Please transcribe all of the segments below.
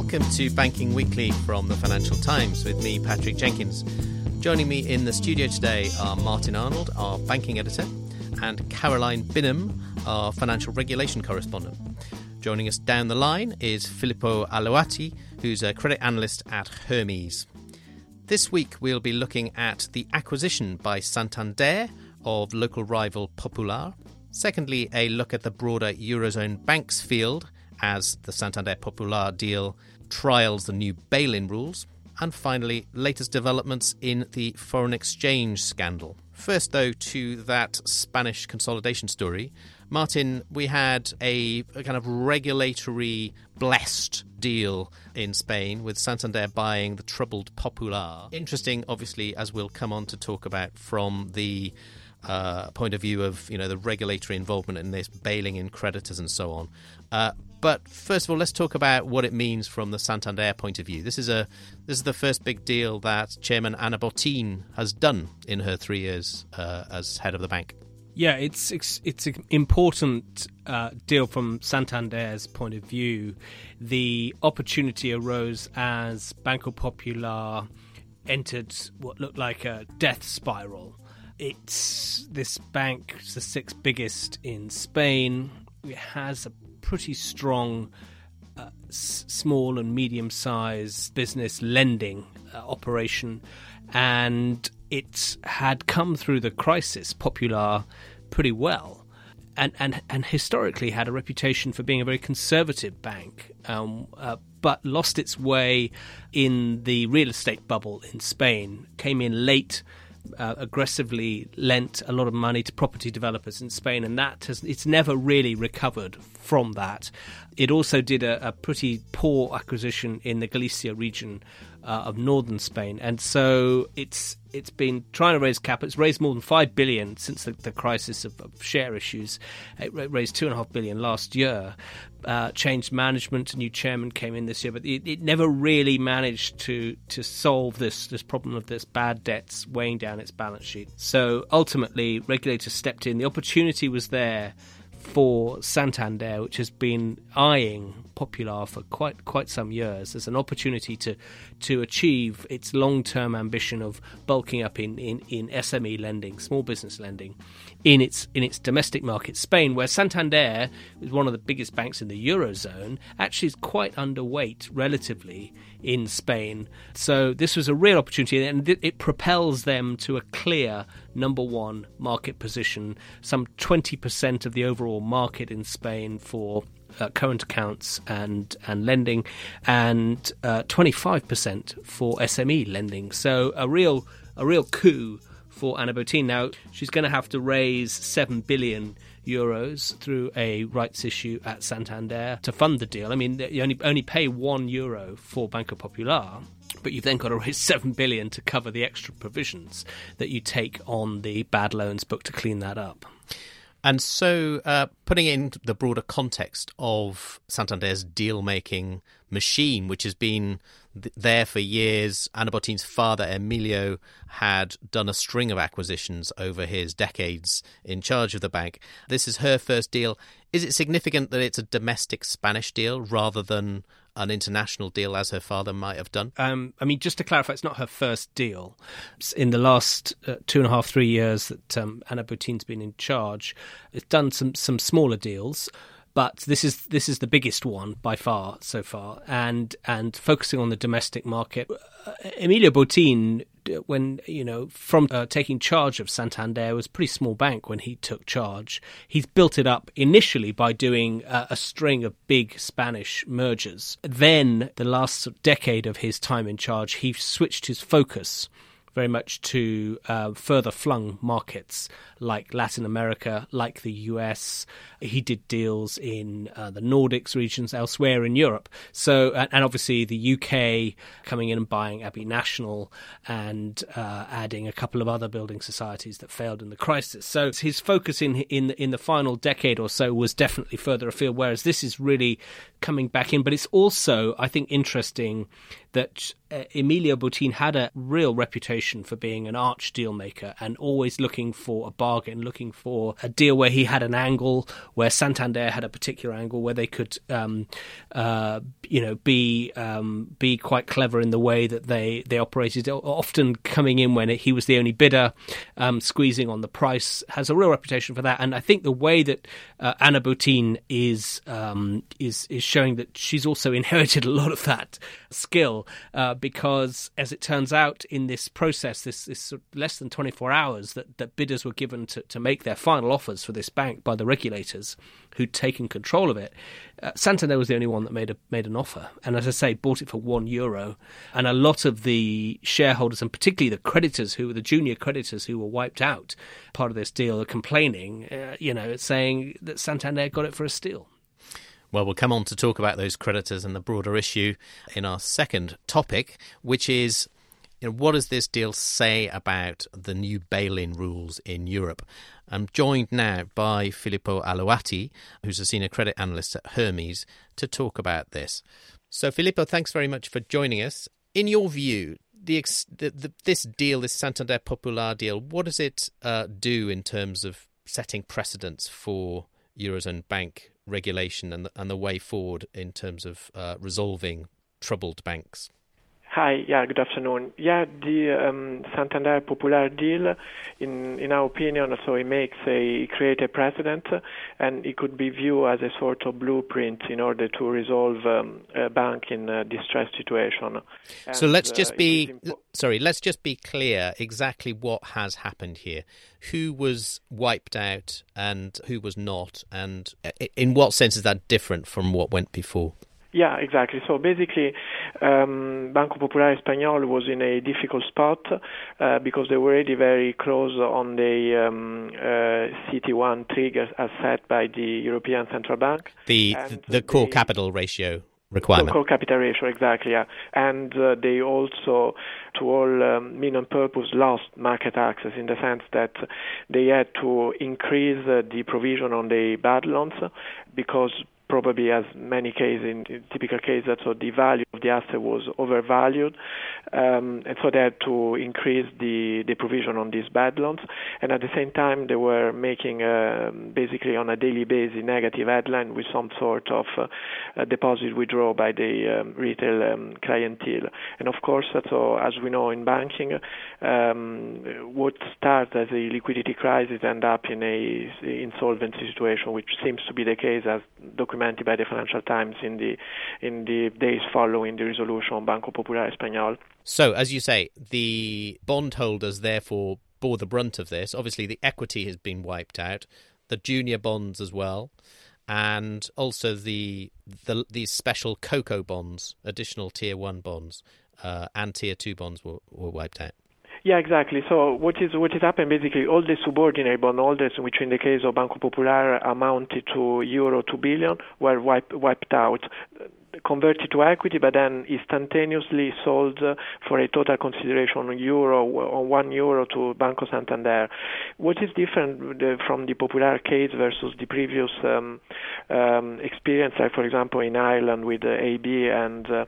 Welcome to Banking Weekly from the Financial Times with me, Patrick Jenkins. Joining me in the studio today are Martin Arnold, our banking editor, and Caroline Binham, our financial regulation correspondent. Joining us down the line is Filippo Alloatti, who's a credit analyst at Hermes. This week we'll be looking at the acquisition by Santander of local rival Popular. Secondly, a look at the broader Eurozone banks field as the Santander Popular deal trials the new bail in rules. And finally, latest developments in the foreign exchange scandal. First, though, to that Spanish consolidation story. Martin, we had a, a, kind of regulatory blessed deal in Spain with Santander buying the troubled Popular. Interesting, obviously, as we'll come on to talk about from the uh, point of view of you know the regulatory involvement in this, bailing in creditors and so on. Uh, but first of all, let's talk about what it means from the Santander point of view. This is a this is the first big deal that Chairman Ana Botín has done in her three years uh, as head of the bank. Yeah, it's it's, it's an important uh, deal from Santander's point of view. The opportunity arose as Banco Popular entered what looked like a death spiral. It's this bank, it's the sixth biggest in Spain. It has a pretty strong uh, s- small and medium sized business lending uh, operation, and it had come through the crisis, Popular, pretty well. And, and, and historically had a reputation for being a very conservative bank, um, uh, but lost its way in the real estate bubble in Spain. Came in late, uh, aggressively lent a lot of money to property developers in Spain, and that has it's never really recovered from that. It also did a, a pretty poor acquisition in the Galicia region uh, of northern Spain, and so it's it's been trying to raise capital. It's raised more than five billion since the, the crisis of, of, share issues. It raised two and a half billion last year. Uh, changed management. A new chairman came in this year, but it, it, never really managed to to solve this this problem of this bad debts weighing down its balance sheet. So ultimately, regulators stepped in. The opportunity was there for Santander, which has been eyeing Popular for quite quite some years, as an opportunity to to achieve its long term ambition of bulking up in, in, in SME lending, small business lending, in its in its domestic market, Spain, where Santander is one of the biggest banks in the eurozone, actually is quite underweight relatively in Spain. So this was a real opportunity, and it, propels them to a clear number one market position, some twenty percent of the overall market in Spain for uh, current accounts and and lending, and twenty five percent for SME lending. So a real a real coup for Ana Botín. Now she's going to have to raise seven billion euros through a rights issue at Santander to fund the deal. I mean, you only only pay one euro for Banco Popular. But you've then got to raise seven billion to cover the extra provisions that you take on the bad loans book to clean that up. And so, uh, putting it in the broader context of Santander's deal making machine, which has been th- there for years, Ana Botín's father, Emilio, had done a string of acquisitions over his decades in charge of the bank. This is her first deal. Is it significant that it's a domestic Spanish deal rather than an international deal as her father might have done? Um, I mean, just to clarify, it's not her first deal. In the last uh, two and a half, three years that um, Ana Botín's been in charge, it's done some some smaller deals. But this is this is the biggest one by far so far, and and focusing on the domestic market. Uh, Emilio Botín when you know from uh, taking charge of Santander was a pretty small bank when he took charge. He's built it up initially by doing uh, a string of big Spanish mergers. Then the last decade of his time in charge, he switched his focus very much to uh, further flung markets like Latin America, like the US. He did deals in uh, the Nordics regions, elsewhere in Europe. So, and obviously the UK coming in and buying Abbey National and uh, adding a couple of other building societies that failed in the crisis. So his focus in in in the final decade or so was definitely further afield. Whereas this is really coming back in, but it's also, I think, interesting that uh, Emilio Botín had a real reputation for being an arch deal maker and always looking for a bargain, looking for a deal where he had an angle, where Santander had a particular angle, where they could, um, uh, you know, be um, be quite clever in the way that they they operated. Often coming in when he was the only bidder, um, squeezing on the price, has a real reputation for that. And I think the way that uh, Ana Botín is um, is is showing that she's also inherited a lot of that skill uh, because, as it turns out, in this process, this, this less than 24 hours that, that bidders were given to, to make their final offers for this bank by the regulators who'd taken control of it, uh, Santander was the only one that made a made an offer, and as I say, bought it for one euro. And a lot of the shareholders, and particularly the creditors, who were the junior creditors who were wiped out, part of this deal, are complaining, uh, you know, saying that Santander got it for a steal. Well, we'll come on to talk about those creditors and the broader issue in our second topic, which is you know, what does this deal say about the new bail-in rules in Europe? I'm joined now by Filippo Alloatti, who's a senior credit analyst at Hermes, to talk about this. So, Filippo, thanks very much for joining us. In your view, the, the this deal, this Santander Popular deal, what does it uh, do in terms of setting precedents for Eurozone bank regulation and the, and the way forward in terms of uh, resolving troubled banks? Hi. Yeah, good afternoon. Yeah, the um, Santander Popular deal, in in our opinion, so it makes a create a precedent, and it could be viewed as a sort of blueprint in order to resolve um, a bank in a distressed situation. So let's just uh, be impo- sorry. Let's just be clear exactly what has happened here. Who was wiped out and who was not, and uh, in what sense is that different from what went before? Yeah, exactly. So basically, um, Banco Popular Español was in a difficult spot uh, because they were already very close on the um, uh, CET1 triggers as set by the European Central Bank. The the core they, capital ratio requirement. The core capital ratio, exactly. Yeah, and uh, they also, to all um, mean and purpose, lost market access in the sense that they had to increase uh, the provision on the bad loans because probably as many cases in, in typical cases, so the value of the asset was overvalued, um, and so they had to increase the, the provision on these bad loans. And at the same time, they were making uh, basically on a daily basis negative headline with some sort of uh, deposit withdrawal by the um, retail um, clientele. And of course, so as we know in banking, um, what starts as a liquidity crisis end up in a insolvency situation, which seems to be the case as documented by the Financial Times in the in the days following the resolution of Banco Popular Español. So, as you say, the bondholders therefore bore the brunt of this. Obviously, the equity has been wiped out, the junior bonds as well, and also the, the these special CoCo bonds, additional tier one bonds, uh, and tier two bonds were, were wiped out. Yeah, exactly. So what is what is happened basically? All the subordinate bondholders, which in the case of Banco Popular amounted to euro two billion, were wiped wiped out converted to equity, but then instantaneously sold for a total consideration euro or one euro to Banco Santander. What is different from the Popular case versus the previous um, um, experience, like for example in Ireland with uh, AB and uh,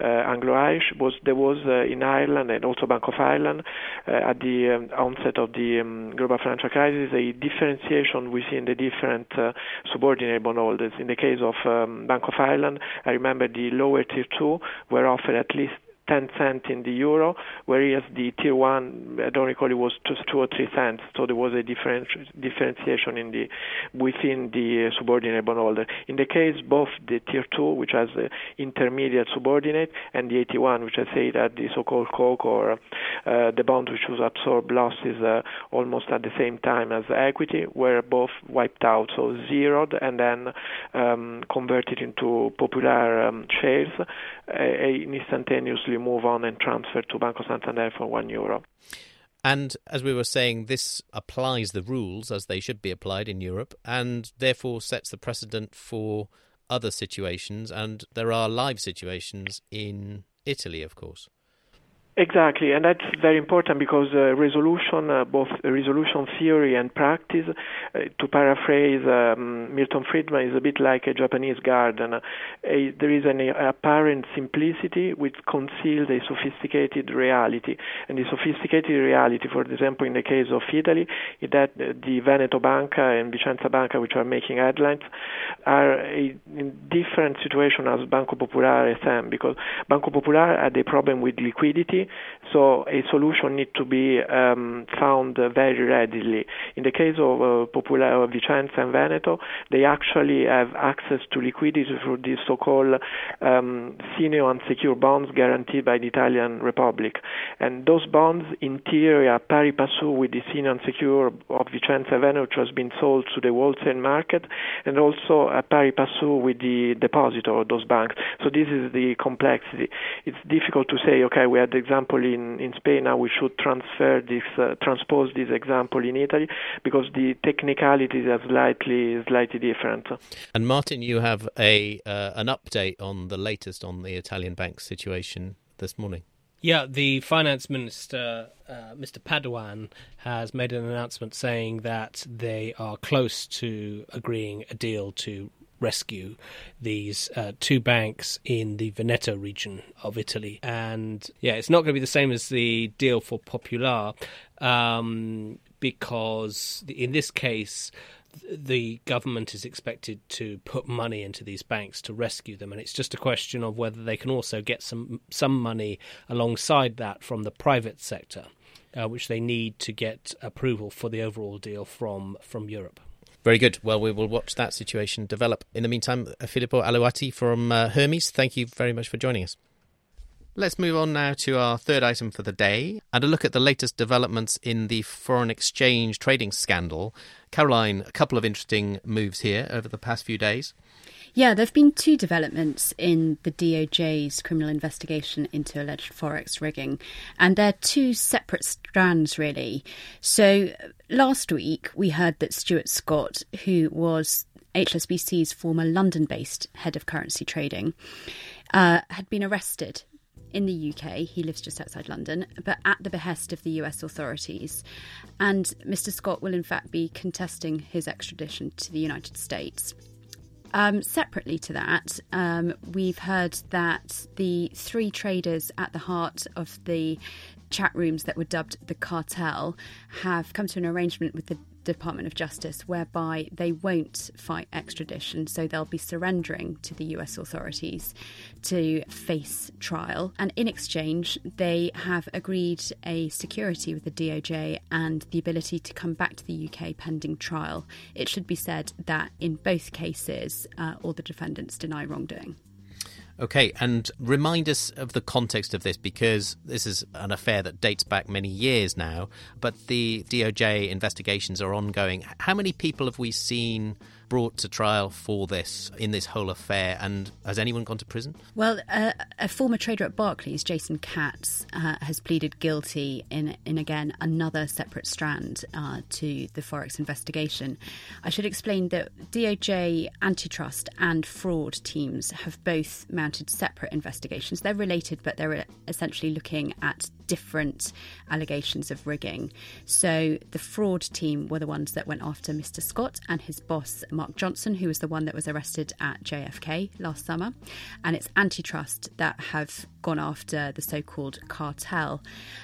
uh, Anglo-Irish, was there was uh, in Ireland and also Bank of Ireland uh, at the um, onset of the um, global financial crisis a differentiation within the different uh, subordinate bondholders. In the case of um, Bank of Ireland, I remember remember the lower tier two were offered at least 10 cents in the euro, whereas the tier one, I don't recall, it was just two or three cents. So there was a different differentiation in the within the subordinate bondholder. In the case both the tier two, which has the intermediate subordinate, and the AT1, which I say that the so-called CoCo or uh, the bond which was absorb losses uh, almost at the same time as equity, were both wiped out, so zeroed and then um, converted into popular um, shares uh, instantaneously actually move on and transfer to Banco Santander for one euro. And as we were saying, this applies the rules as they should be applied in Europe and therefore sets the precedent for other situations. And there are live situations in Italy, of course. Exactly, and that's very important because uh, resolution, uh, both resolution theory and practice, uh, to paraphrase um, Milton Friedman, is a bit like a Japanese garden. A, there is an apparent simplicity which conceals a sophisticated reality. And the sophisticated reality, for example, in the case of Italy, is that the Veneto Banca and Vicenza Banca, which are making headlines, are a, in different situation as Banco Popular SM because Banco Popular had a problem with liquidity so a solution needs to be um, found very readily. In the case of uh, Popular Vicenza and Veneto, they actually have access to liquidity through the so-called um, senior unsecured bonds guaranteed by the Italian Republic. And those bonds, in theory, are pari passu with the senior unsecured of Vicenza and Veneto, which has been sold to the wholesale market, and also a pari passu with the depositor of those banks. So this is the complexity. It's difficult to say, okay, we had the example in, in Spain, now we should transfer this, uh, transpose this example in Italy because the technicalities are slightly, slightly different. And Martin, you have a uh, an update on the latest on the Italian bank situation this morning. Yeah, the finance minister, uh, Mr. Padoan, has made an announcement saying that they are close to agreeing a deal to rescue these uh, two banks in the Veneto region of Italy. And yeah, it's not going to be the same as the deal for Popular um, because in this case, the government is expected to put money into these banks to rescue them, and it's just a question of whether they can also get some some money alongside that from the private sector, uh, which they need to get approval for the overall deal from from Europe. Very good. Well, we will watch that situation develop. In the meantime, Filippo Alloatti from uh, Hermes, thank you very much for joining us. Let's move on now to our third item for the day and a look at the latest developments in the foreign exchange trading scandal. Caroline, a couple of interesting moves here over the past few days. Yeah, there have been two developments in the DOJ's criminal investigation into alleged forex rigging, and they're two separate strands, really. So, last week we heard that Stuart Scott, who was HSBC's former London based head of currency trading, uh, had been arrested in the UK. He lives just outside London, but at the behest of the US authorities. And Mr. Scott will, in fact, be contesting his extradition to the United States. Um, separately to that, um, we've heard that the three traders at the heart of the chat rooms that were dubbed the cartel have come to an arrangement with the Department of Justice whereby they won't fight extradition, so they'll be surrendering to the US authorities to face trial. And in exchange, they have agreed a security with the DOJ and the ability to come back to the UK pending trial. It should be said that in both cases, uh, all the defendants deny wrongdoing. Okay, and remind us of the context of this because this is an affair that dates back many years now, but the DOJ investigations are ongoing. How many people have we seen brought to trial for this in this whole affair? And has anyone gone to prison? Well, uh, a former trader at Barclays, Jason Katz, uh, has pleaded guilty in in again another separate strand uh, to the forex investigation. I should explain that DOJ antitrust and fraud teams have both mounted separate investigations. They're related, but they're essentially looking at different allegations of rigging. So the fraud team were the ones that went after Mr. Scott and his boss, Mark Johnson, who was the one that was arrested at JFK last summer. And it's antitrust that have gone after the so called cartel.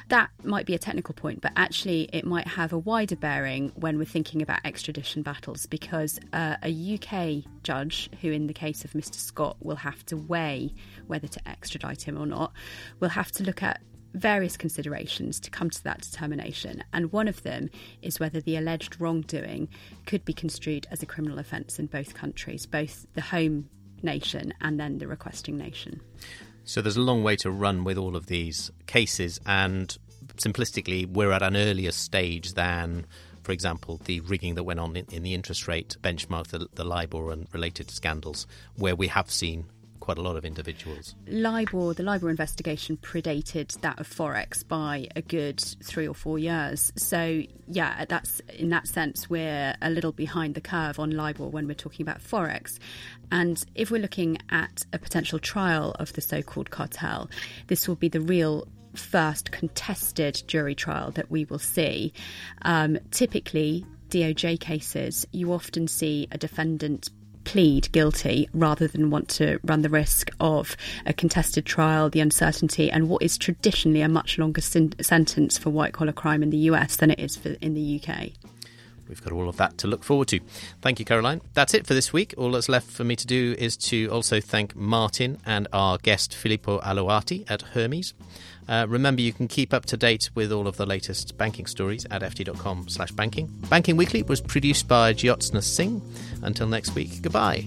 That might be a technical point, but actually it might have a wider bearing when we're thinking about extradition battles because uh, a UK judge, who in the case of Mr. Scott will have to weigh whether to extradite him or not, will have to look at various considerations to come to that determination, and one of them is whether the alleged wrongdoing could be construed as a criminal offence in both countries, both the home nation and then the requesting nation. So there's a long way to run with all of these cases, and simplistically, we're at an earlier stage than. For example, the rigging that went on in, the interest rate benchmark, the, the LIBOR and related scandals, where we have seen quite a lot of individuals. LIBOR, the LIBOR investigation predated that of Forex by a good three or four years. So, yeah, that's in that sense, we're a little behind the curve on LIBOR when we're talking about Forex. And if we're looking at a potential trial of the so called cartel, this will be the real first contested jury trial that we will see. Um, typically, DOJ cases, you often see a defendant plead guilty rather than want to run the risk of a contested trial, the uncertainty, and what is traditionally a much longer sentence for white collar crime in the US than it is for, in the UK. We've got all of that to look forward to. Thank you, Caroline. That's it for this week. All that's left for me to do is to also thank Martin and our guest Filippo Alloatti at Hermes. Uh, remember, you can keep up to date with all of the latest banking stories at ft.com slash banking. Banking Weekly was produced by Jyotsna Singh. Until next week, goodbye.